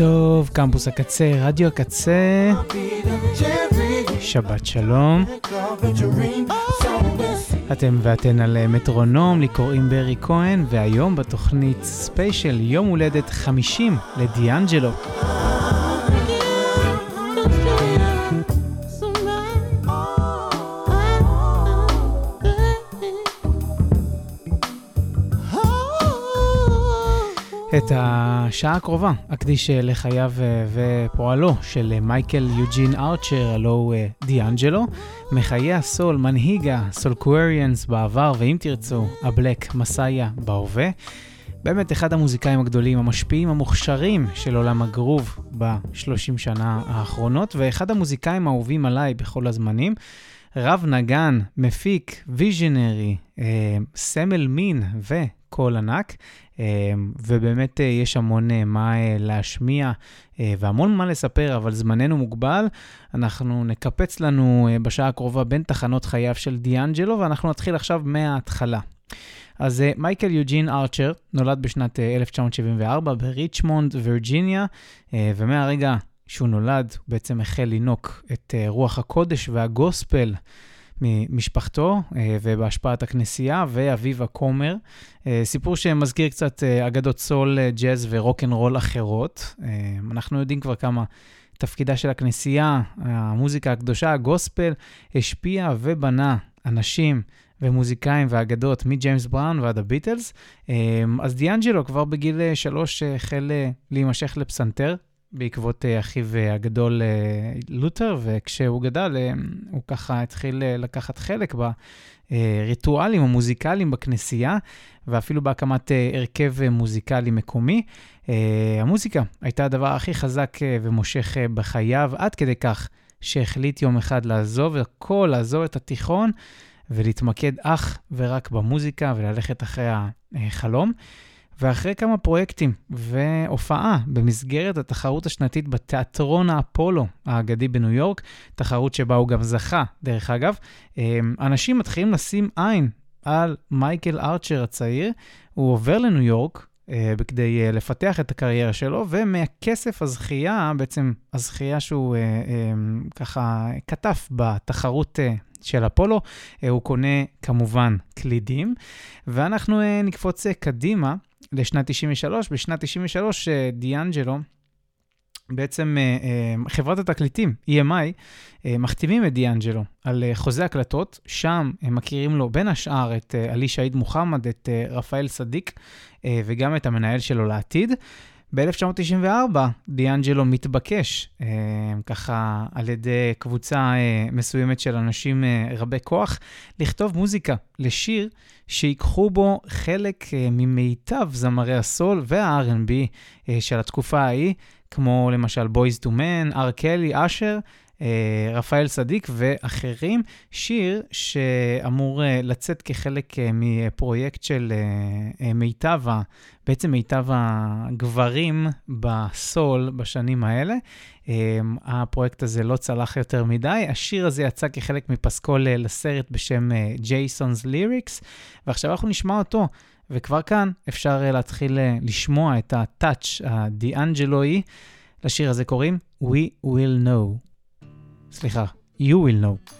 טוב, קמפוס הקצה, רדיו הקצה. שבת שלום. אתם ואתן על אה, מטרונום, לי קוראים ברי כהן, והיום בתוכנית ספיישל יום הולדת 50 לדיאנג'לו. את השעה הקרובה אקדיש אה, לחייו אה, ופועלו של אה, מייקל יוג'ין ארצ'ר, הלו הוא דיאנג'לו, מחיי הסול, מנהיג הסולקווריאנס בעבר, ואם תרצו, הבלק מסאיה בהווה. באמת אחד המוזיקאים הגדולים, המשפיעים, המוכשרים של עולם הגרוב בשלושים שנה האחרונות, ואחד המוזיקאים האהובים עליי בכל הזמנים. רב נגן, מפיק, ויז'נרי, סמל מין וקול ענק. אמ, ובאמת אה, יש המון אה, מה אה, להשמיע והמון מה לספר, אבל זמננו מוגבל. אנחנו נקפץ לנו בשעה הקרובה בין תחנות חייו של דיאנג'לו, ואנחנו נתחיל עכשיו מההתחלה. אז מייקל יוג'ין ארצ'ר נולד בשנת 1974 בריצ'מונד, וירג'יניה, ומהרגע שהוא נולד, הוא בעצם החל לינוק את רוח הקודש והגוספל ממשפחתו אה, ובהשפעת הכנסייה, ואביבה כומר. אה, סיפור שמזכיר קצת אה, אגדות סול, ג'אז ורוקנרול אחרות. אנחנו יודעים כבר כמה תפקידה של הכנסייה, המוזיקה הקדושה, הגוספל, השפיע ובנה אנשים ומוזיקאים ואגדות מג'יימס בראון ועד הביטלס. אז דיאנג'לו כבר בגיל שלוש החל להימשך לפסנתר, בעקבות אחיו הגדול לותר, וכשהוא גדל, הוא ככה התחיל לקחת חלק בריטואלים המוזיקליים בכנסייה, ואפילו בהקמת הרכב מוזיקלי מקומי. המוזיקה הייתה הדבר הכי חזק ומושך בחייו, עד כדי כך שהחליט יום אחד לעזוב הכל, לעזוב את התיכון ולהתמקד אך ורק במוזיקה וללכת אחרי החלום. ואחרי כמה פרויקטים והופעה במסגרת התחרות השנתית בתיאטרון האפולו האגדי בניו יורק, תחרות שבה הוא גם זכה, דרך אגב, אמ, אנשים מתחילים לשים עין על מייקל ארצ'ר הצעיר, הוא עובר לניו יורק, אה, בכדי אה, לפתח את הקריירה שלו, ומהכסף הזכייה, בעצם הזכייה שהוא אה, ככה כתב בתחרות של אפולו, הוא קונה כמובן קלידים, ואנחנו נקפוץ קדימה לשנת 93. בשנת 93 דיאנג'לו, בעצם חברת התקליטים, EMI, מחתימים את דיאנג'לו על חוזה הקלטות, שם הם מכירים לו בין השאר את עלי שהיד מוחמד, את רפאל סדיק וגם את המנהל שלו לעתיד. ב-1994 דיאנג'לו מתבקש, אה, ככה על ידי קבוצה אה, מסוימת של אנשים אה, רבי כוח, לכתוב מוזיקה לשיר שיקחו בו חלק ממיטב זמרי הסול וה-R&B של התקופה ההיא, כמו למשל Boys to Men, אר קלי, אשר, רפאל צדיק ואחרים, שיר שאמור אה, לצאת כחלק אה, מפרויקט של מיטב, בעצם מיטב הגברים בסול בשנים האלה. הפרויקט הזה לא צלח יותר מדי. השיר הזה יצא כחלק מפסקול לסרט בשם ג'ייסונס ליריקס, ועכשיו אנחנו נשמע אותו. וכבר כאן אפשר להתחיל לשמוע את הטאץ' הדיאנג'לואי. לשיר הזה קוראים We Will Know. סליחה, you will know.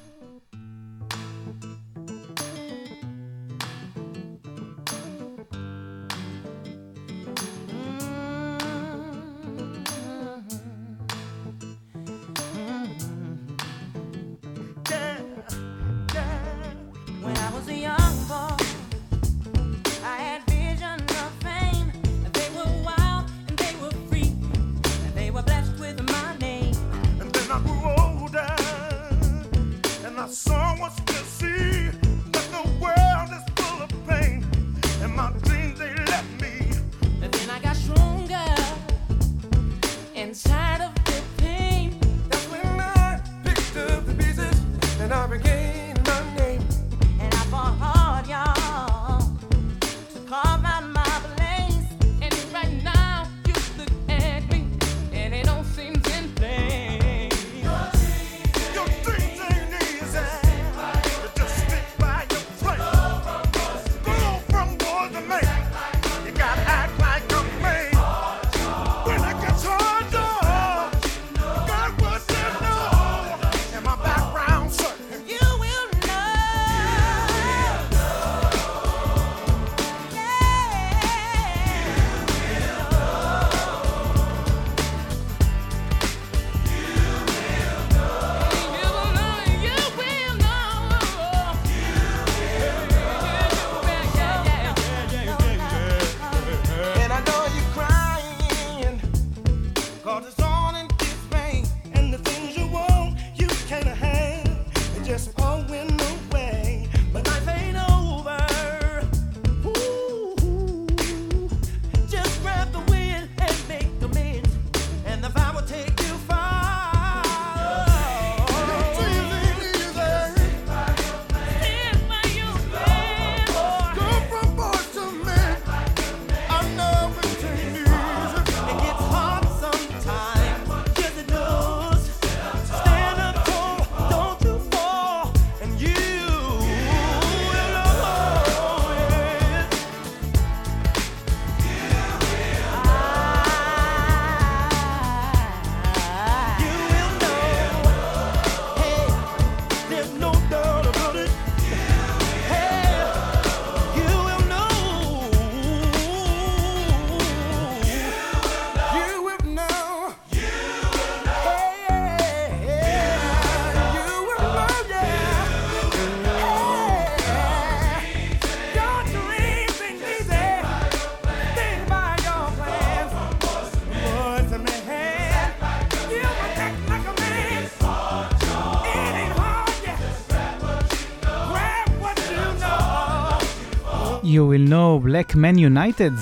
You Will Know, Black Men United.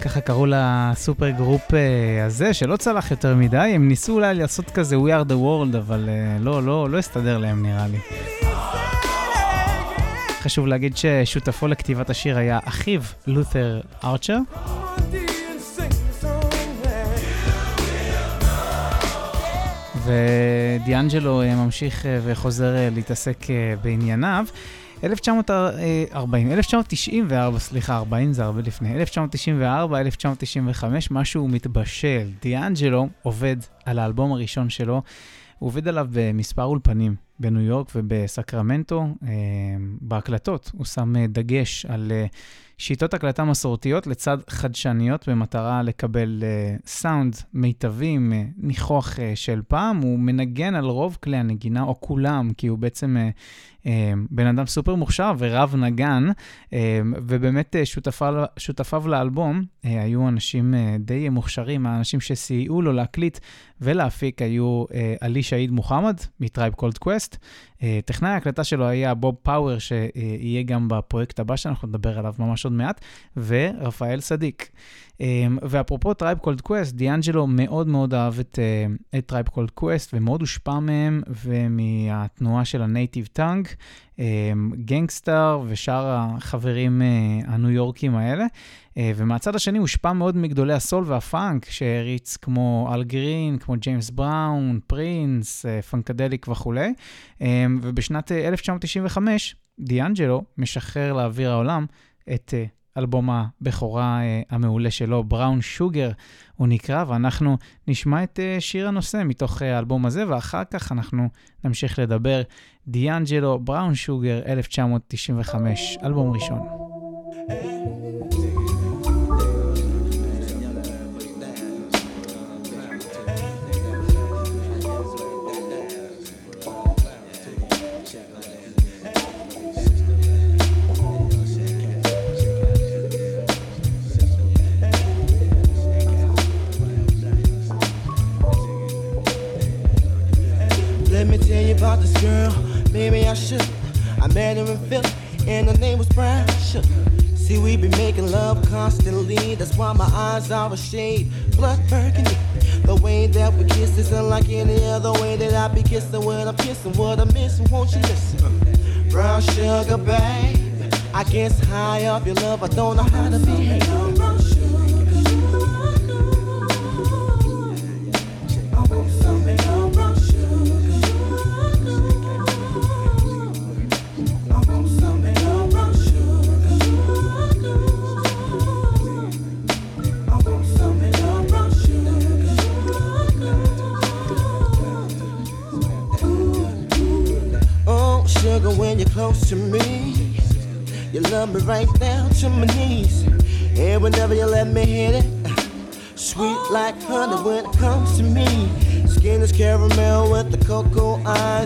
ככה קראו ל super group uh, הזה, שלא צלח יותר מדי, הם ניסו אולי לעשות כזה We are the world, אבל uh, לא, לא, לא הסתדר להם נראה לי. חשוב להגיד ששותפו לכתיבת השיר היה אחיו, לותר ארצ'ר. ודיאנג'לו אה, ממשיך אה, וחוזר אה, להתעסק בענייניו. 1940, 1994, סליחה, 40 זה הרבה לפני, 1994, 1995, משהו מתבשל. דיאנג'לו עובד על האלבום הראשון שלו, הוא עובד עליו במספר אולפנים בניו יורק ובסקרמנטו. בהקלטות הוא שם דגש על שיטות הקלטה מסורתיות לצד חדשניות במטרה לקבל uh, סאונד מיטבי, uh, ניחוח uh, של פעם. הוא מנגן על רוב כלי הנגינה, או כולם, כי הוא בעצם uh, uh, בן אדם סופר מוכשר ורב נגן, אה, ובאמת אה, שותפיו, שותפיו לאלבום אה, היו אנשים אה, די מוכשרים, האנשים שסייעו לו להקליט ולהפיק היו אה, עלי שהיד מוחמד מ Tribe Called Quest. טכנאי ההקלטה שלו היה בוב פאוור, שיהיה גם בפרויקט הבא שאנחנו נדבר עליו ממש עוד מעט, ורפאל סדיק. אמ, ואפרופו Tribe Called Quest, דיאנג'לו מאוד מאוד אהב את, אה, Tribe Called Quest ומאוד הושפע מהם ומהתנועה של ה Native Tongues, Gang Starr ושאר החברים אה, הניו יורקים האלה. אה, ומהצד השני הושפע מאוד מגדולי הסול והפאנק שהעריץ כמו אל גרין, כמו ג'יימס בראון, פרינס, Funkadelic וכולי. ובשנת 1995 דיאנג'לו משחרר לאוויר העולם את אלבום הבכורה המעולה שלו, Brown Sugar, הוא נקרא, ואנחנו נשמע את שיר הנושא מתוך האלבום הזה, ואחר כך אנחנו נמשיך לדבר. דיאנג'לו, בראון שוגר, 1995, אלבום ראשון. about constantly. That's why my eyes are a shade blood burgundy. The way that we kiss isn't like any other way that I be kissing when I'm kissing. What I'm missing, won't you listen? Brown sugar, babe. I guess high up your love, I don't know how to behave.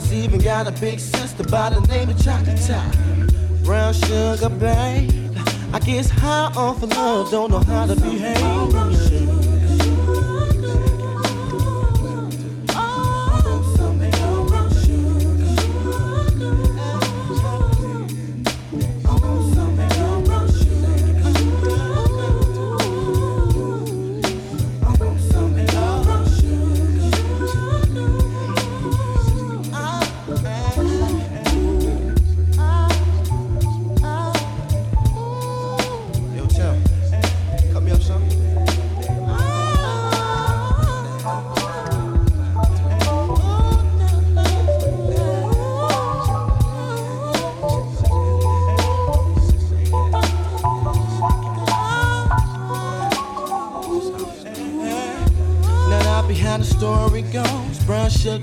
Cocoa. Even got a big sister by the name of Chocolate Top. Brown sugar, babe. I guess high off of love, don't know how to behave.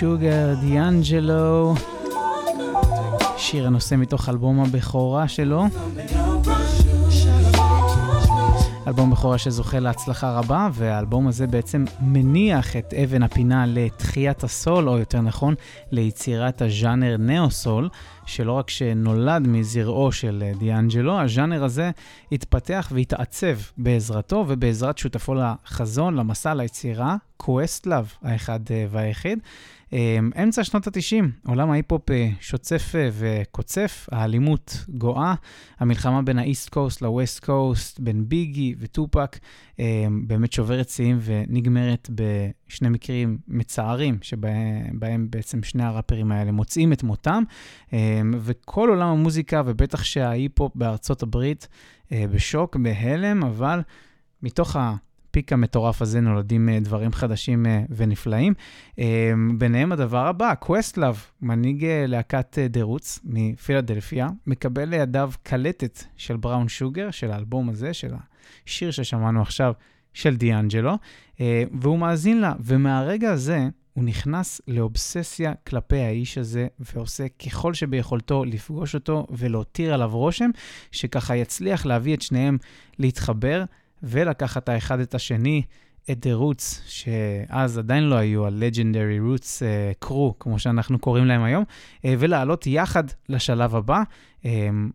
Sugar, דיאנג'לו, שיר הנושא מתוך אלבום הבכורה שלו. אלבום בכורה שזוכה להצלחה רבה, והאלבום הזה בעצם מניח את אבן הפינה לתחיית הסול, או יותר נכון, ליצירת הז'אנר neo-soul, שלא רק שנולד מזרעו של דיאנג'לו, הז'אנר הזה התפתח והתעצב בעזרתו ובעזרת שותפו לחזון, למסע, ליצירה, קווסטלאב האחד והיחיד. אמ, אמצע שנות ה-90, עולם ההיפ-הופ אה, שוצף אה, וקוצף, האלימות גואה, המלחמה בין ה East Coast ל West Coast, בין ביגי וטופק, אמ, באמת שוברת שיאים ונגמרת בשני מקרים מצערים, שבהם בעצם שני הראפרים האלה מוצאים את מותם, אמ, וכל עולם המוזיקה, ובטח שההיפ-הופ בארצות הברית, אה, בשוק, בהלם, אבל מתוך ה... הפיק המטורף הזה נולדים אה, דברים חדשים אה, ונפלאים. אה, ביניהם הדבר הבא, קווסטלאב, מנהיג להקת The Roots מפילדלפיה, מקבל לידיו קלטת של Brown Sugar, של האלבום הזה, של השיר ששמענו עכשיו, של דיאנג'לו, והוא מאזין לה, ומהרגע הזה הוא נכנס לאובססיה כלפי האיש הזה, ועושה ככל שביכולתו לפגוש אותו ולהותיר עליו רושם, שככה יצליח להביא את שניהם להתחבר. ולקחת האחד את השני, את The Roots, שאז עדיין לא היו ה-Legendary Roots uh, Crew, כמו שאנחנו קוראים להם היום, uh, ולעלות יחד לשלב הבא. Um,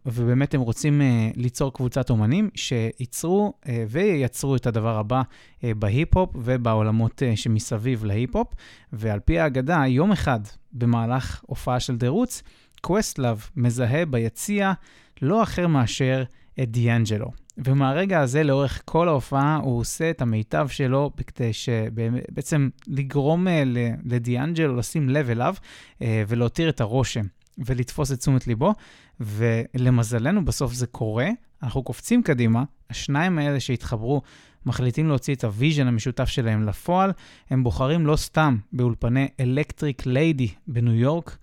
ובאמת הם רוצים uh, ליצור קבוצת אומנים שייצרו uh, וייצרו את הדבר הבא uh, בהיפ-הופ ובעולמות uh, שמסביב להיפ-הופ. ועל פי האגדה, יום אחד במהלך הופעה של The Roots, קווסטלאב מזהה ביציע לא אחר מאשר את דיאנג'לו. ומהרגע הזה, לאורך כל ההופעה, הוא עושה את המיטב שלו בכדי שבעצם לגרום אה, לדיאנג'לו לשים לב אליו אה, ולהותיר את הרושם ולתפוס את תשומת ליבו, ולמזלנו בסוף זה קורה, אנחנו קופצים קדימה, השניים האלה שהתחברו מחליטים להוציא את ה vision המשותף שלהם לפועל, הם בוחרים לא סתם באולפני Electric Lady בניו יורק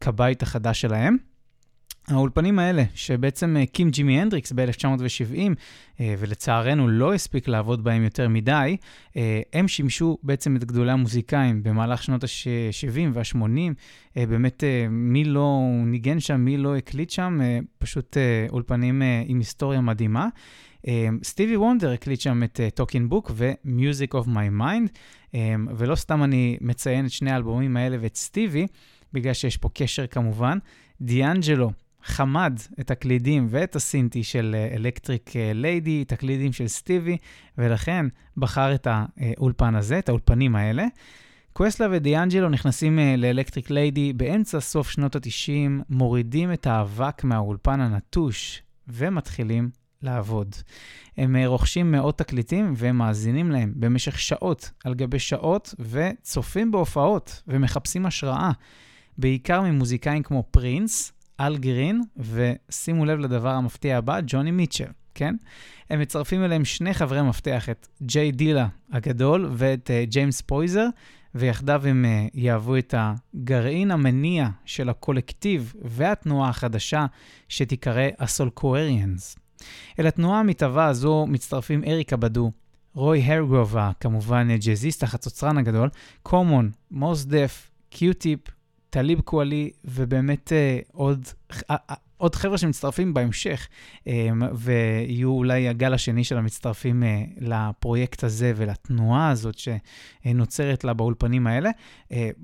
כבית החדש שלהם. האולפנים האלה, שבעצם הקים אה, ג'ימי הנדריקס ב-1970, אה, ולצערנו לא הספיק לעבוד בהם יותר מדי, אה, הם שימשו בעצם את גדולי המוזיקאים במהלך שנות ה-70 וה-80. באמת, מי לא ניגן שם, מי לא הקליט שם, פשוט אולפנים עם היסטוריה מדהימה. סטיבי וונדר הקליט שם את Talking Book ו-Music of My Mind, ולא סתם אני מציין את שני האלבומים האלה ואת סטיבי, בגלל שיש פה קשר כמובן. דיאנג'לו חמד את הקלידים ואת הסינטי של Electric אה, ליידי, את הקלידים של סטיבי, ולכן בחר את האולפן הזה, את האולפנים האלה. קווסטלאב ודיאנג'לו נכנסים אה, ל Electric Lady באמצע סוף שנות ה-90, מורידים את האבק מהאולפן הנטוש ומתחילים לעבוד. הם אה, רוכשים מאות תקליטים ומאזינים להם במשך שעות על גבי שעות וצופים בהופעות ומחפשים השראה, בעיקר ממוזיקאים כמו פרינס, אל גרין, ושימו לב לדבר המפתיע הבא, ג'וני מיטשל, כן? הם מצרפים אליהם שני חברי מפתח, את ג'יי דילה הגדול ואת אה, ג'יימס פויזר, ויחדיו הם אה, יהוו את הגרעין המניע של הקולקטיב והתנועה החדשה שתיקרא הסולקואריאנס. אל התנועה המתהווה הזו מצטרפים אריקה בדו, רוי הרגובה, כמובן ג'אזיסט החצוצרן הגדול, קומון, מוס דף, קיוטיפ, טליב קואלי, ובאמת uh, עוד, uh, uh, עוד חבר'ה שמצטרפים בהמשך, ויהיו אולי הגל השני של המצטרפים לפרויקט הזה ולתנועה הזאת שנוצרת לה באולפנים האלה,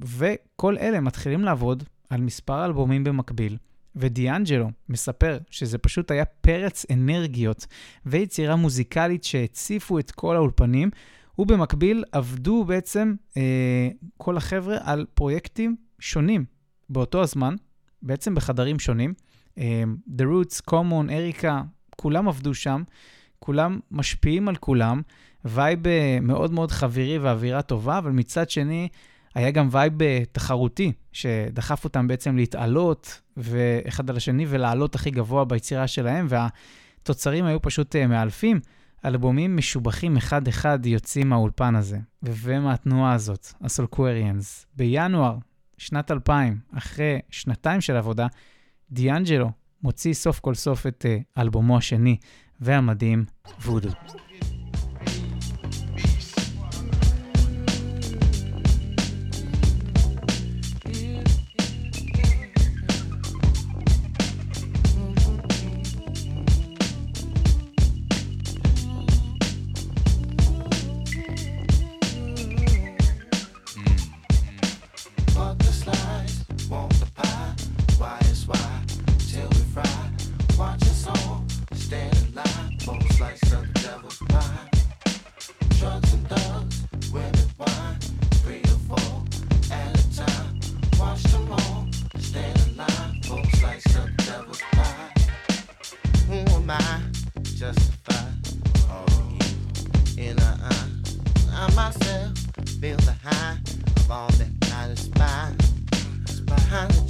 וכל אלה מתחילים לעבוד על מספר אלבומים במקביל. ודיאנג'לו מספר שזה פשוט היה פרץ אנרגיות ויצירה מוזיקלית שהציפו את כל האולפנים, ובמקביל עבדו בעצם אה, כל החבר'ה על פרויקטים שונים באותו הזמן, בעצם בחדרים שונים. אמ, The Roots, Common, אריקה, כולם עבדו שם, כולם משפיעים על כולם, vibe אה, מאוד מאוד חברי ואווירה טובה, אבל מצד שני, היה גם vibe אה, תחרותי, שדחף אותם בעצם להתעלות ואחד על השני ולעלות הכי גבוה ביצירה שלהם, והתוצרים היו פשוט אה, מאלפים. אלבומים משובחים אחד-אחד יוצאים מהאולפן הזה, ומהתנועה הזאת, ה Soulquarians. בינואר שנת 2000, אחרי שנתיים של עבודה, דיאנג'לו מוציא סוף כל סוף את אה, אלבומו השני והמדהים, וודו.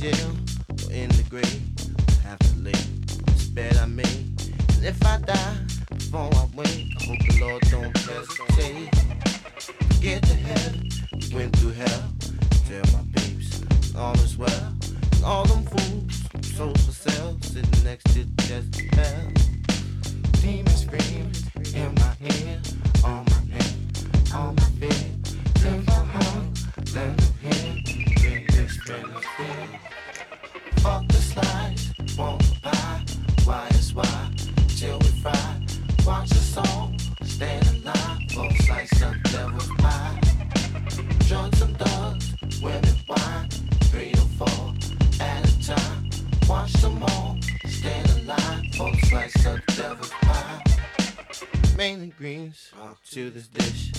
jail or in the grave, I have to lay this bed I made. And if I die before I wake, I hope the Lord don't hesitate. Get to heaven, went through hell. Tell my babes, all is well. And all them fools, sold for sale, sitting next to Jezebel. Demons scream in my ear, on my name, on my fear. Live my heart, let them hear, get this benefit. Greens to this dish.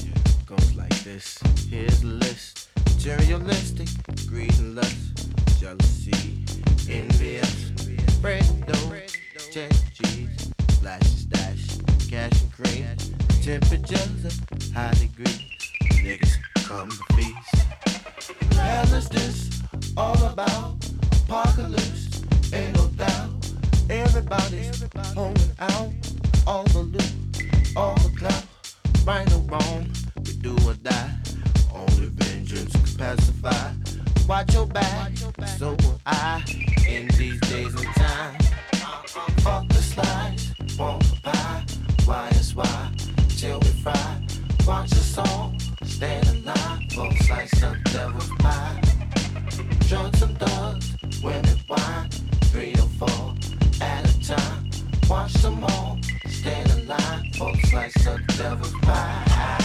Goes like this. Here's the list. Materialistic, greed and lust, jealousy, envious, bread dough, check cheese, flash and stash, cash and cream, temperatures of high degrees. Niggas come to feast. Hell is this all about? Apocalypse, ain't no doubt. Everybody's holding out all the loot, all the clout, right or wrong, we do or die. Only vengeance can pacify. Watch your back, so will I. In these days and time, fuck the slides, the pie. Why is why? Till we fry. Watch the song, stay alive. Both slice of devil's pie. Drugs and thugs, women wine, three or four at a time. Watch them all, lie, folks like the devil pie.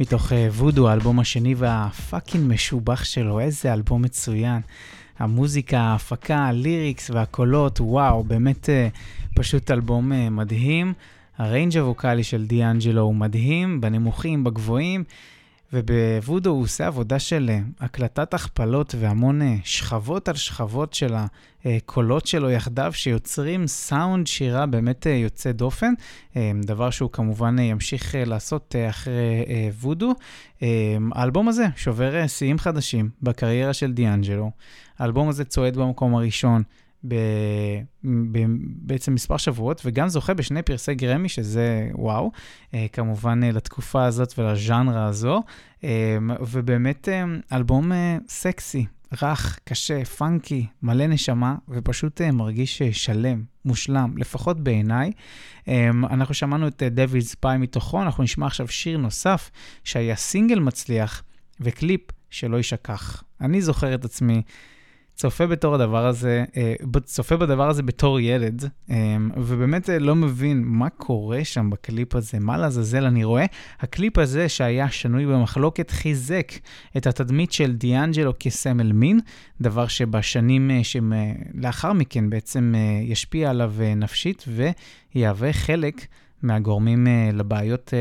מתוך אה, וודו, האלבום השני והפאקינג משובח שלו, איזה אלבום מצוין. המוזיקה, ההפקה, הליריקס והקולות, וואו, באמת אה, פשוט אלבום אה, מדהים. הריינג' הווקאלי של דיאנג'לו הוא מדהים, בנמוכים, בגבוהים, ובוודו הוא עושה עבודה של אה, הקלטת הכפלות והמון אה, שכבות על שכבות של הקולות שלו יחדיו, שיוצרים סאונד שירה באמת אה, יוצא דופן, אה, דבר שהוא כמובן אה, ימשיך אה, לעשות אה, אחרי אה, וודו. אה, האלבום הזה שובר אה, שיאים חדשים בקריירה של דיאנג'לו. האלבום הזה צועד במקום הראשון. ב, ב, בעצם מספר שבועות, וגם זוכה בשני פרסי גרמי, שזה וואו, אה, כמובן אה, לתקופה הזאת ולז'אנרה הזו, אה, ובאמת אלבום סקסי. רך, קשה, פאנקי, מלא נשמה, ופשוט מרגיש שלם, מושלם, לפחות בעיניי. אנחנו שמענו את Devil's Pie מתוכו, אנחנו נשמע עכשיו שיר נוסף שהיה סינגל מצליח וקליפ שלא יישכח. אני זוכר את עצמי צופה בתור הדבר הזה, אה, צופה בדבר הזה בתור ילד, אה, ובאמת אה, לא מבין מה קורה שם בקליפ הזה, מה לעזאזל אני רואה. הקליפ הזה שהיה שנוי במחלוקת חיזק את התדמית של דיאנג'לו כסמל מין, דבר שבשנים שלאחר מכן בעצם ישפיע עליו נפשית ויהווה חלק מהגורמים לבעיות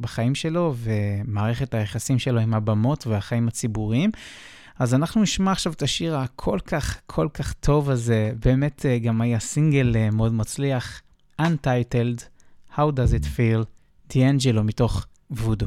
בחיים שלו ומערכת היחסים שלו עם הבמות והחיים הציבוריים. אז אנחנו נשמע עכשיו את השיר הכל כך, כל כך טוב הזה, באמת אה, גם היה סינגל אה, מאוד מצליח, Untitled, How Does It Feel, דיאנג'לו מתוך וודו.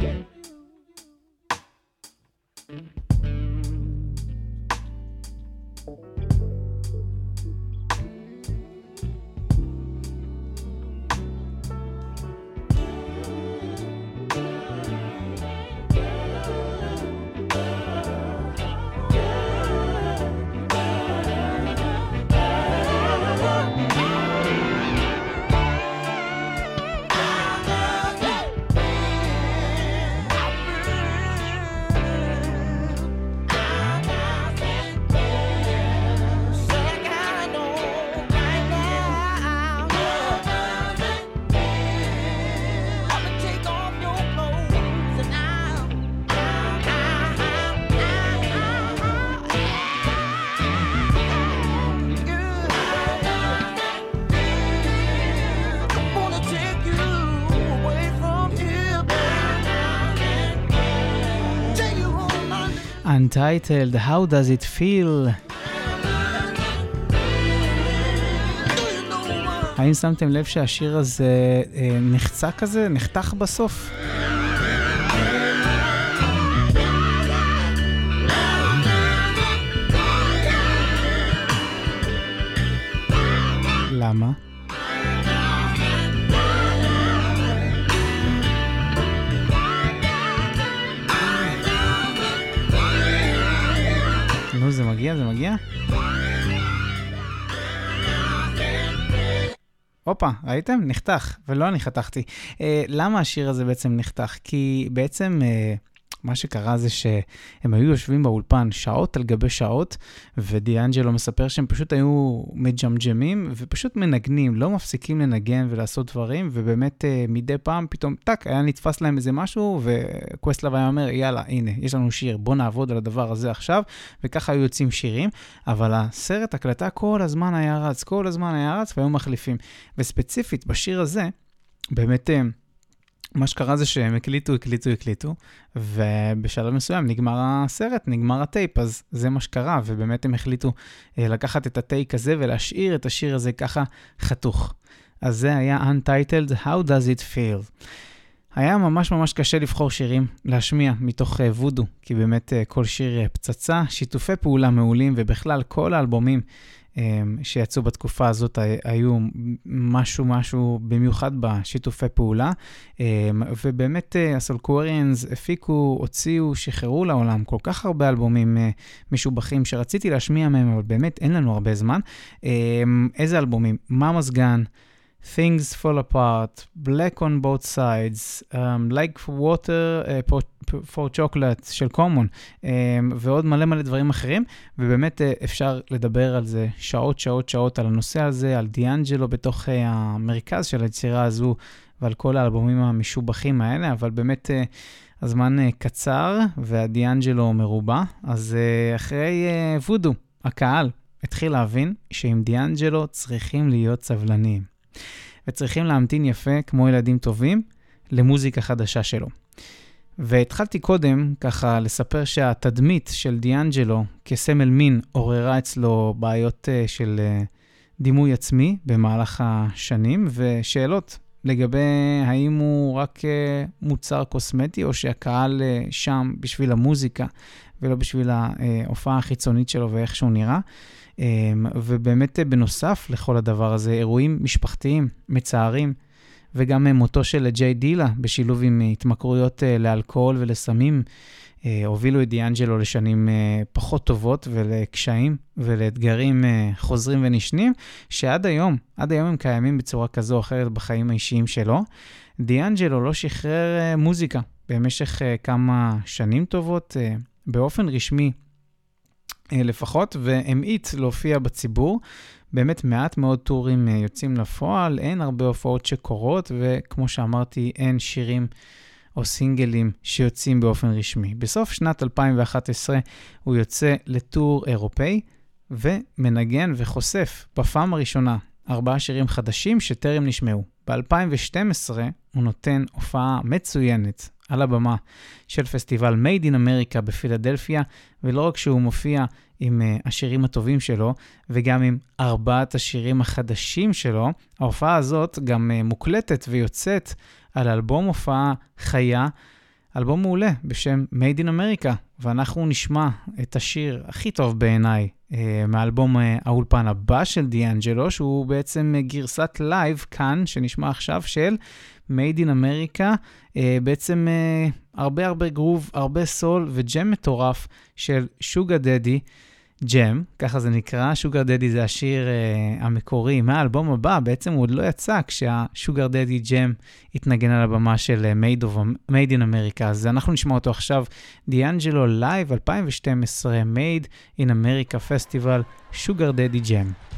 Yeah. Untitled, How does it feel? האם שמתם לב שהשיר הזה אה, נחצה כזה, נחתך בסוף? הופה, ראיתם? נחתך, ולא אני חתכתי. אה, למה השיר הזה בעצם נחתך? כי בעצם אה, מה שקרה זה שהם היו יושבים באולפן שעות על גבי שעות, ודיאנג'לו מספר שהם פשוט היו מג'מג'מים ופשוט מנגנים, לא מפסיקים לנגן ולעשות דברים, ובאמת אה, מדי פעם פתאום, טאק, היה נתפס להם איזה משהו, וקווסטלב היה אומר, יאללה, הנה, יש לנו שיר, בוא נעבוד על הדבר הזה עכשיו, וככה היו יוצאים שירים, אבל הסרט הקלטה כל הזמן היה רץ, כל הזמן היה רץ, והיו מחליפים. וספציפית, בשיר הזה, באמת... אה, מה שקרה זה שהם הקליטו, הקליטו, הקליטו, ובשלב מסוים נגמר הסרט, נגמר הטייפ, אז זה מה שקרה, ובאמת הם החליטו אה, לקחת את הטייק הזה ולהשאיר את השיר הזה ככה חתוך. אז זה היה Untitled, How does it feel? היה ממש ממש קשה לבחור שירים להשמיע מתוך אה, Voodoo, כי באמת אה, כל שיר פצצה, שיתופי פעולה מעולים, ובכלל כל האלבומים שיצאו בתקופה הזאת היו משהו משהו במיוחד בשיתופי פעולה, אמ, ובאמת אה, הסולקווריאנס הפיקו, הוציאו, שחררו לעולם כל כך הרבה אלבומים אה, משובחים שרציתי להשמיע מהם, אבל באמת אין לנו הרבה זמן. אמ, איזה אלבומים? מה מזגן? Things Fall Apart, Black on Both Sides, um, Like Water uh, for Chocolate של common, um, ועוד מלא מלא דברים אחרים, ובאמת uh, אפשר לדבר על זה שעות, שעות, שעות על הנושא הזה, על דיאנג'לו בתוך uh, המרכז של היצירה הזו, ועל כל האלבומים המשובחים האלה, אבל באמת uh, הזמן uh, קצר והדיאנג'לו מרובע, אז uh, אחרי uh, וודו, הקהל התחיל להבין שעם דיאנג'לו צריכים להיות סבלניים. וצריכים להמתין יפה, כמו ילדים טובים, למוזיקה חדשה שלו. והתחלתי קודם ככה לספר שהתדמית של דיאנג'לו כסמל מין עוררה אצלו בעיות uh, של uh, דימוי עצמי במהלך השנים, ושאלות לגבי האם הוא רק uh, מוצר קוסמטי, או שהקהל uh, שם בשביל המוזיקה ולא בשביל ההופעה החיצונית שלו ואיך שהוא נראה. אמ, ובאמת אה, בנוסף לכל הדבר הזה, אירועים משפחתיים מצערים, וגם אה, מותו של ג'יי דילה בשילוב עם התמכרויות אה, לאלכוהול ולסמים, הובילו את דיאנג'לו לשנים פחות טובות ולקשיים ולאתגרים חוזרים ונשנים, שעד היום, עד היום הם קיימים בצורה כזו או אחרת בחיים האישיים שלו. דיאנג'לו לא שחרר מוזיקה במשך כמה שנים טובות. באופן רשמי אה, לפחות, והמעיט להופיע בציבור. באמת מעט מאוד טורים אה, יוצאים לפועל, אין הרבה הופעות שקורות, וכמו שאמרתי, אין שירים או סינגלים שיוצאים באופן רשמי. בסוף שנת 2011 הוא יוצא לטור אירופאי, ומנגן וחושף בפעם הראשונה ארבעה שירים חדשים שטרם נשמעו. ב-2012 הוא נותן הופעה מצוינת על הבמה של פסטיבל Made in America בפילדלפיה, ולא רק שהוא מופיע עם אה, השירים הטובים שלו, וגם עם ארבעת השירים החדשים שלו, ההופעה הזאת גם אה, מוקלטת ויוצאת על אלבום הופעה חיה אלבום מעולה בשם Made in America, ואנחנו נשמע את השיר הכי טוב בעיניי מהאלבום אה, האולפן הבא של דיאנג'לו, שהוא בעצם גרסת לייב כאן, שנשמע עכשיו, של Made in America, אה, בעצם אה, הרבה הרבה גרוב, הרבה סול וג'ם מטורף של Sugar Daddy. ג'ם, ככה זה נקרא, Sugar Daddy זה השיר אה, המקורי מהאלבום הבא, בעצם הוא עוד לא יצא כשה Sugar Daddy Jam התנגן על הבמה של אה, Made, of, Made in America, אז אנחנו נשמע אותו עכשיו, דיאנג'לו לייב 2012, Made in America Festival, Sugar Daddy Jam.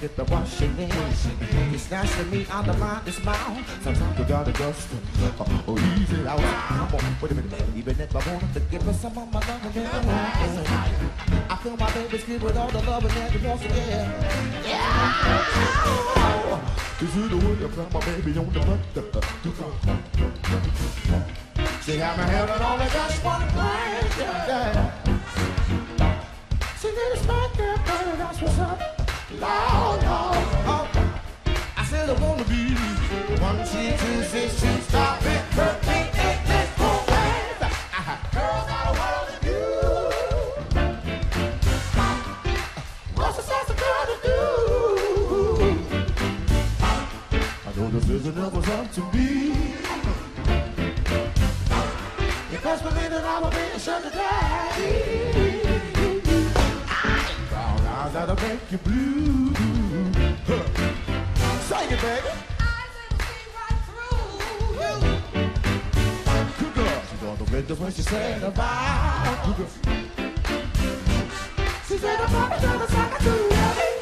Get the washing in. It's nice to me on the line, it's mine. Sometimes you gotta just uh, oh, easy out. Come on, wait a minute, even if I wanted to give her some of my love then I feel my baby's good with all the love and that he wants to. Yeah. Is the way I found my baby on the butt. She got my head on only just one place. Yeah. She did a smack girl, girl, that's what's up. Long, long. I said I wanna be one, three, two, six, two, stop it, perfect. Girls world. What's a sassy girl to do? I to me. You best believe that I'm a man, daddy that'll make you blue. Huh. Sing it, baby. Good girl. She's on the window when she said about. Good girl. She said about suck it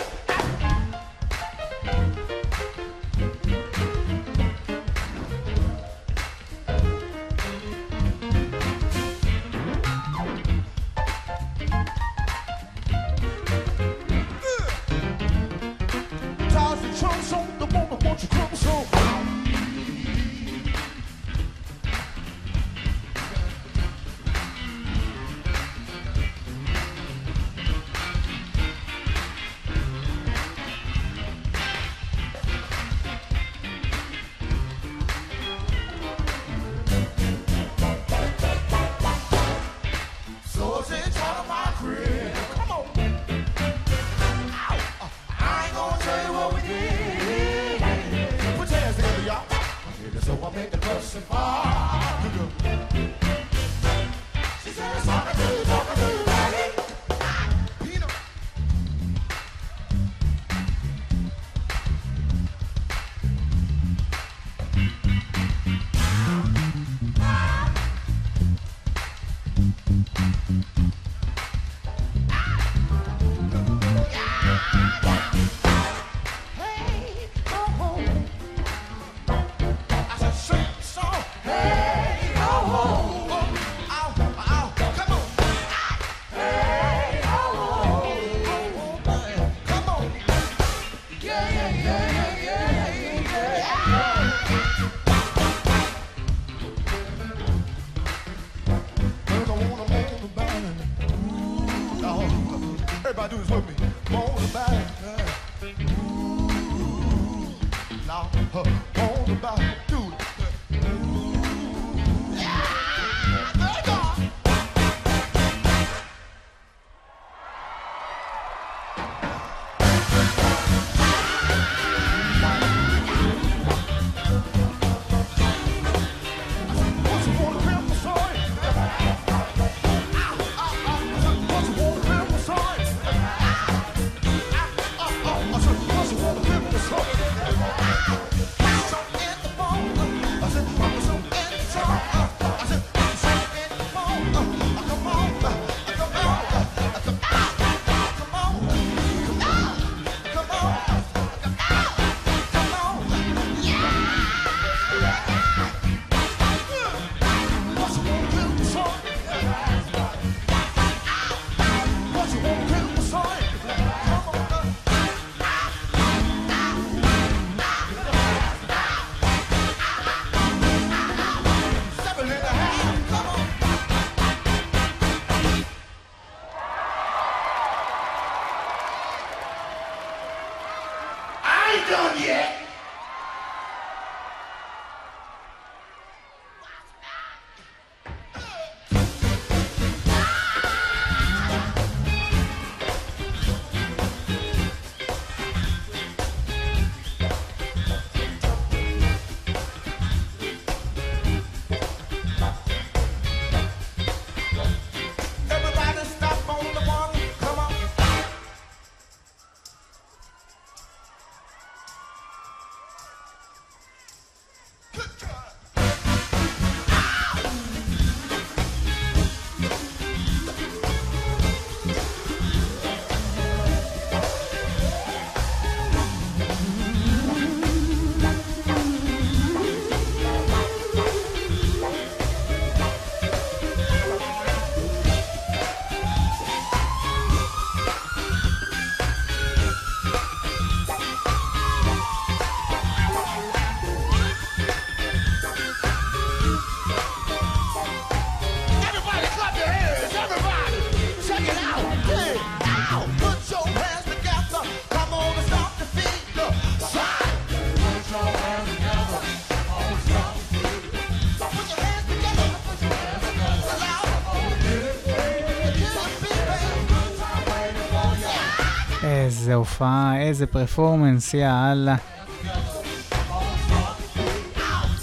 איזה הופעה, איזה פרפורמנס, יאללה.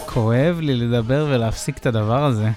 כואב לי לדבר ולהפסיק את הדבר הזה.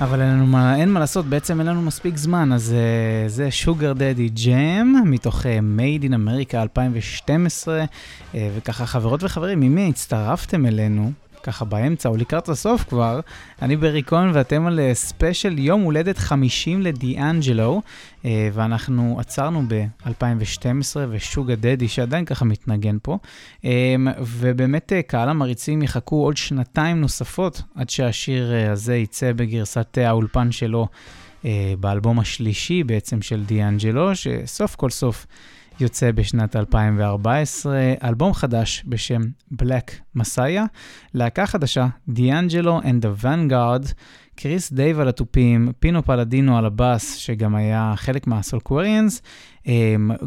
אבל אין, לנו מה, אין מה לעשות, בעצם אין לנו מספיק זמן, אז uh, זה שוגר דדי ג'ם, מתוך uh, Made in America 2012, uh, וככה חברות וחברים, אם הצטרפתם אלינו, ככה באמצע או לקראת הסוף כבר, אני בריקון ואתם על ספיישל יום הולדת 50 לדיאנג'לו, אה, ואנחנו עצרנו ב-2012 ושוגה דדי שעדיין ככה מתנגן פה, אה, ובאמת אה, קהל המריצים יחכו עוד שנתיים נוספות עד שהשיר אה, הזה יצא בגרסת אה, האולפן שלו אה, באלבום השלישי בעצם של דיאנג'לו, שסוף כל סוף יוצא בשנת 2014, אלבום חדש בשם Black Messiah, להקה חדשה, דיאנג'לו and the Vanguard, קריס דייב על התופים, פינו פלדינו על הבאס, שגם היה חלק מה Soulquarians.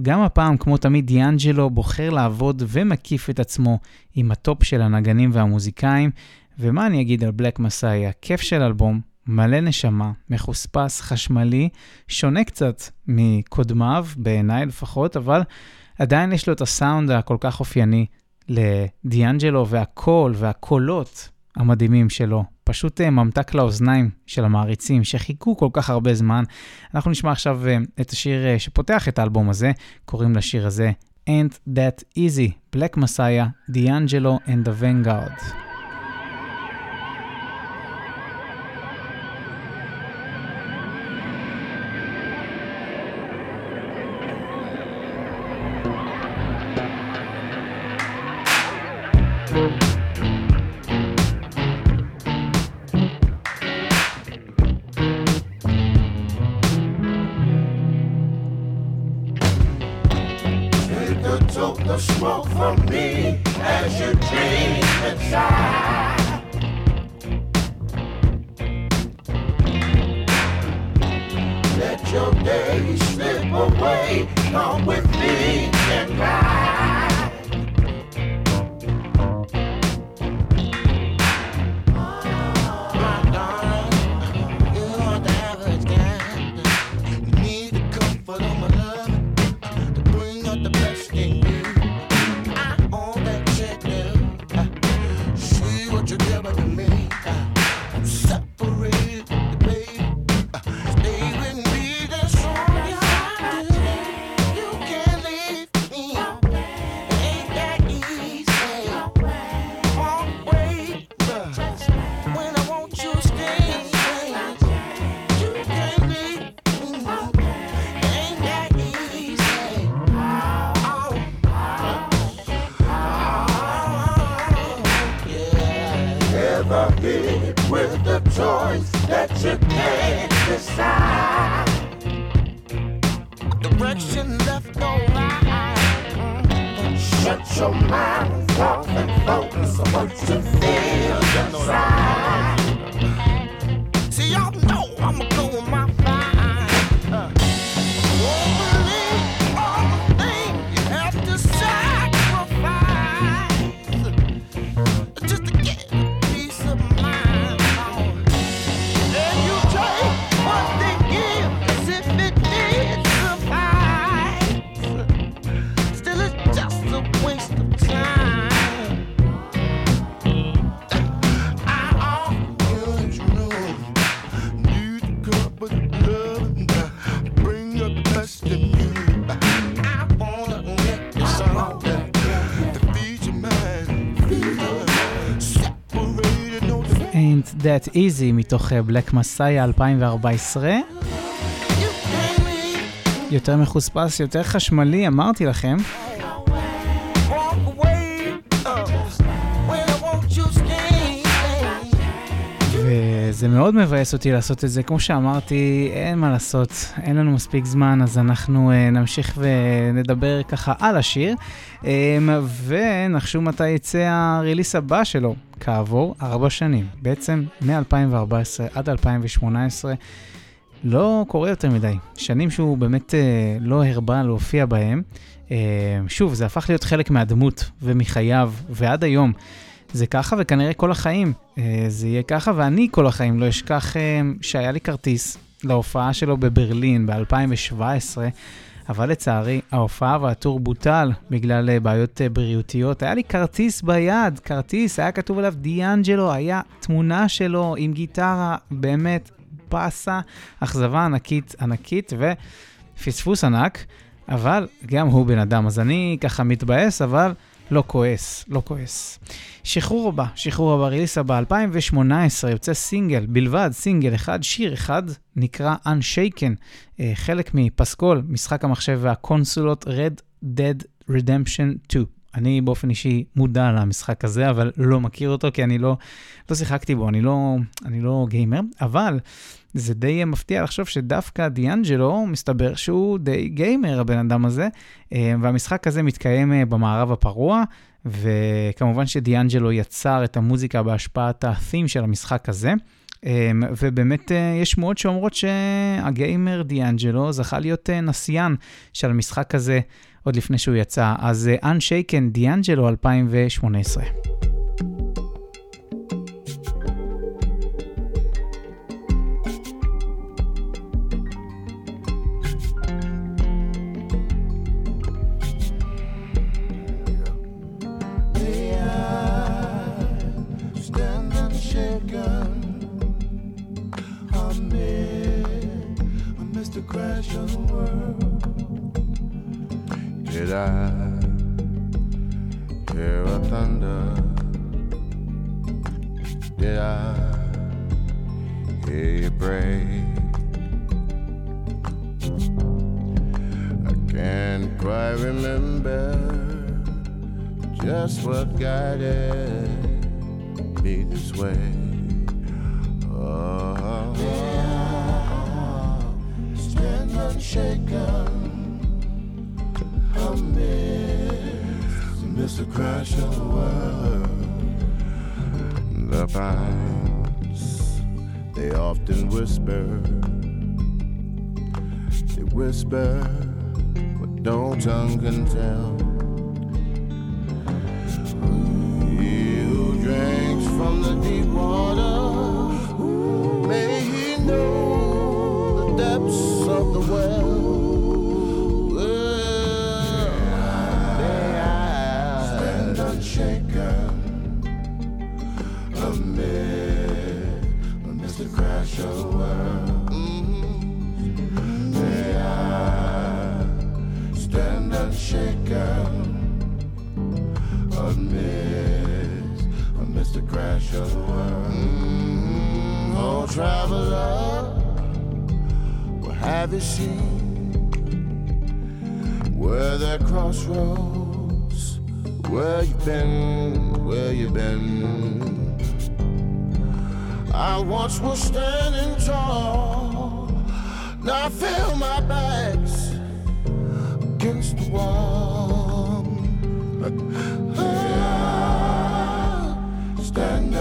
גם הפעם, כמו תמיד, דיאנג'לו בוחר לעבוד ומקיף את עצמו עם הטופ של הנגנים והמוזיקאים. ומה אני אגיד על Black Messiah? כיף של אלבום, מלא נשמה, מחוספס, חשמלי, שונה קצת מקודמיו, בעיניי לפחות, אבל עדיין יש לו את הסאונד הכל כך אופייני לדיאנג'לו והקול והקולות המדהימים שלו. פשוט אה, ממתק לאוזניים של המעריצים שחיכו כל כך הרבה זמן. אנחנו נשמע עכשיו אה, את השיר אה, שפותח את האלבום הזה, קוראים לשיר הזה Ain't That Easy, Black Messiah, D'Angelo and the Vanguard. That Easy מתוך אה, Black Messiah 2014. You can't leave, יותר מחוספס, יותר חשמלי, אמרתי לכם. וזה מאוד מבאס אותי לעשות את זה. כמו שאמרתי, אין מה לעשות, אין לנו מספיק זמן, אז אנחנו uh, נמשיך ונדבר ככה על השיר. Um, ונחשו מתי יצא הריליס הבא שלו, כעבור ארבע שנים. בעצם מ-2014 עד 2018. לא קורה יותר מדי. שנים שהוא באמת אה, לא הרבה להופיע בהם. אה, שוב, זה הפך להיות חלק מהדמות ומחייו, ועד היום זה ככה, וכנראה כל החיים אה, זה יהיה ככה, ואני כל החיים לא אשכח אה, שהיה לי כרטיס להופעה שלו בברלין ב-2017. אבל לצערי, ההופעה והטור בוטל בגלל אה, בעיות בריאותיות. היה לי כרטיס ביד, כרטיס, היה כתוב עליו דיאנג'לו, היה תמונה שלו עם גיטרה, באמת באסה, אכזבה ענקית ענקית ופספוס ענק, אבל גם הוא בן אדם, אז אני ככה מתבאס, אבל לא כועס, לא כועס. שחרור הבא, שחרור הבא, ריליס הבא, 2018, יוצא סינגל, בלבד, סינגל אחד, שיר אחד, נקרא Unshaken, אה, חלק מפסקול, משחק המחשב והקונסולות Red Dead Redemption 2. אני באופן אישי מודע למשחק הזה, אבל לא מכיר אותו, כי אני לא, לא שיחקתי בו, אני לא, אני לא גיימר, אבל זה די מפתיע לחשוב שדווקא דיאנג'לו, מסתבר שהוא די גיימר, הבן אדם הזה, אה, והמשחק הזה מתקיים אה, במערב הפרוע, וכמובן שדיאנג'לו יצר את המוזיקה בהשפעת ה-theme של המשחק הזה. אה, ובאמת יש שמועות שאומרות שהגיימר דיאנג'לו זכה להיות נסיין של המשחק הזה עוד לפני שהוא יצא. אז Unshaken דיאנג'לו 2018. May I stand unshaken amid a Mr. Crash of the world? Did I hear a thunder? Did I hear you pray? I can't quite remember just what guided me this way. Oh, stand unshaken amidst Mr. Crash of the world. The pines, they often whisper. They whisper what no tongue can tell. Mr. Crash of the world. Mm, oh, traveler, what have you seen? Where there crossroads, where you been, where you been? I once was standing tall, now I feel my back's against the wall.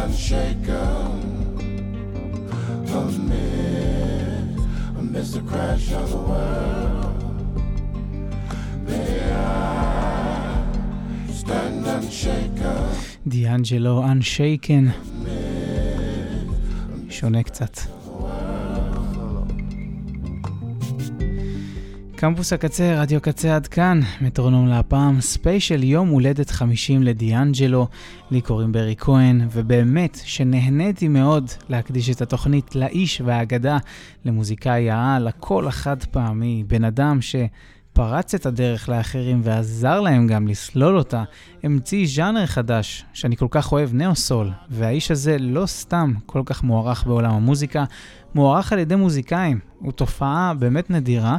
Unshaken amid, amidst the crash of the world. May I stand unshaken. דיאנג'לו Unshaken. שונה קצת. קמפוס הקצה, רדיו קצה עד כאן, מטרונום להפעם, ספיישל יום הולדת 50 לדיאנג'לו, לי קוראים ברי כהן, ובאמת שנהניתי מאוד להקדיש את התוכנית לאיש והאגדה, למוזיקאי העל, הקול החד פעמי, בן אדם ש... פרץ את הדרך לאחרים ועזר להם גם לסלול אותה, המציא ז'אנר חדש שאני כל כך אוהב, נאו-סול, והאיש הזה לא סתם כל כך מוערך בעולם המוזיקה, מוערך על ידי מוזיקאים, הוא תופעה באמת נדירה.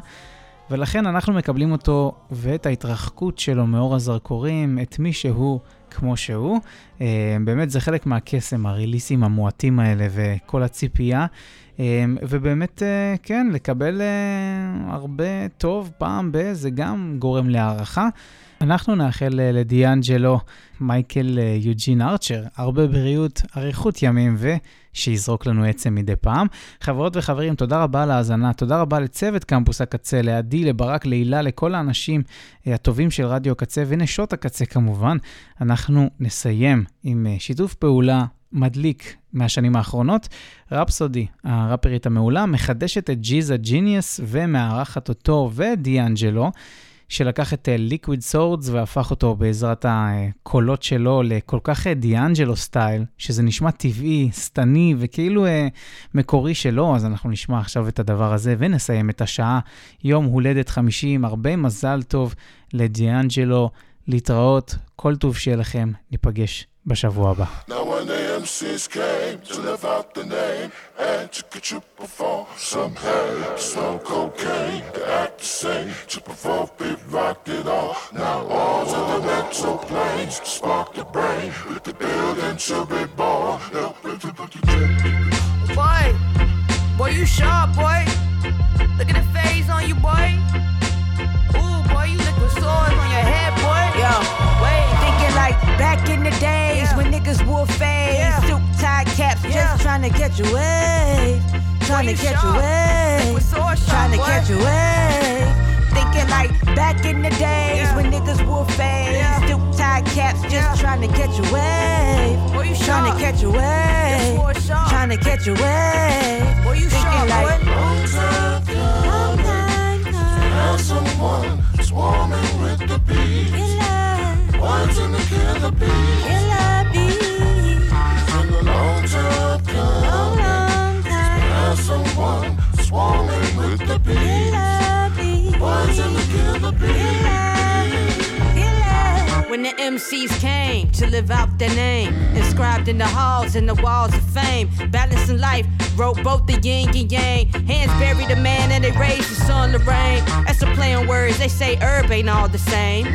ולכן אנחנו מקבלים אותו ואת ההתרחקות שלו מאור הזרקורים, את מי שהוא כמו שהוא. אה, באמת זה חלק מהקסם, הריליסים המועטים האלה וכל הציפייה. אה, ובאמת, אה, כן, לקבל הרבה טוב פעם ב- זה גם גורם להערכה. אנחנו נאחל לדיאנג'לו מייקל יוג'ין ארצ'ר הרבה בריאות, אריכות ימים ושיזרוק לנו עצם מדי פעם. חברות וחברים, תודה רבה על ההאזנה, תודה רבה לצוות קמפוס הקצה, לעדי, לברק, להילה, לכל האנשים הטובים של רדיו הקצה ונשות הקצה כמובן. אנחנו נסיים עם שיתוף פעולה מדליק מהשנים האחרונות. Rapsody, הראפרית המעולה, מחדשת את GZA Genius ומארחת אותו ודיאנג'לו. שלקח את Liquid אה, Swords והפך אותו בעזרת הקולות שלו לכל כך דיאנג'לו style, שזה נשמע טבעי, שטני וכאילו אה, מקורי שלו, אז אנחנו נשמע עכשיו את הדבר הזה ונסיים את השעה. יום הולדת 50, הרבה מזל טוב לדיאנג'לו, להתראות, כל טוב שיהיה לכם, ניפגש בשבוע הבא. Now when the MCs came to live out the name and to triple for some hay, smoke cocaine, to act the same, to provoke, we rocked it all. Now all to the mental planes, spark the brain, with the building to be born. Help it to put the Boy, boy, you sharp, boy. Look at the phase on you, boy. Ooh, boy, you liquid swords on your head, boy. Yo, wait, thinking like back in the days when niggas wore fades, trying to catch a wave, trying to catch a wave, trying to catch a wave. Thinking like back in the days when niggas wore fades, suit tie caps, just trying to catch a wave, trying to catch a wave, trying to catch a wave. Thinking like long time coming. Now someone swarming with the bees. One's in the killer bees. Someone swarming with the bees. The bees. When the MCs came to live out their name, inscribed in the halls and the walls of fame, balancing life, wrote both the yin and yang. Hands buried a man and they raised the sun to rain. That's a play on words, they say herb ain't all the same.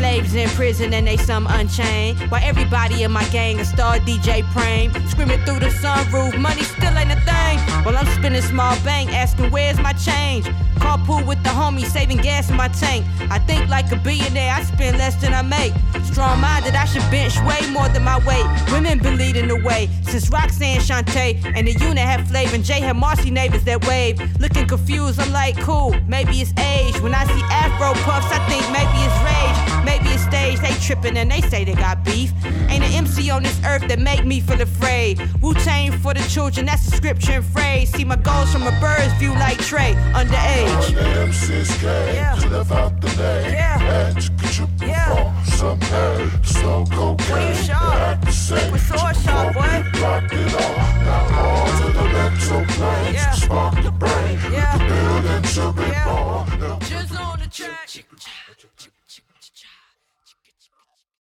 Slaves in prison and they some unchained. While everybody in my gang a star DJ Prame, screaming through the sunroof, money still ain't a thing. While I'm spinning small bank, asking where's my change. Carpool with the homies, saving gas in my tank. I think like a billionaire, I spend less than I make. Strong minded, I should bench way more than my weight. Women been leading the way since Roxanne Shante and the unit had flavor. And Jay had Marcy neighbors that wave. Looking confused, I'm like, cool, maybe it's age. When I see Afro puffs, I think maybe it's rage. Maybe it's stage, they trippin' and they say they got beef. Ain't an MC on this earth that make me feel afraid. Wu Tang for the children, that's a scripture and phrase. See my goals from a bird's view like Trey, underage. Yeah. To live out the day. Yeah. yeah. Some hay, slow cocaine. Sharp. Liquid source sharp, boy. Locked it all. Now all to the mental planes. Yeah. Spark the brain. Yeah. The building to be born. Just on the track.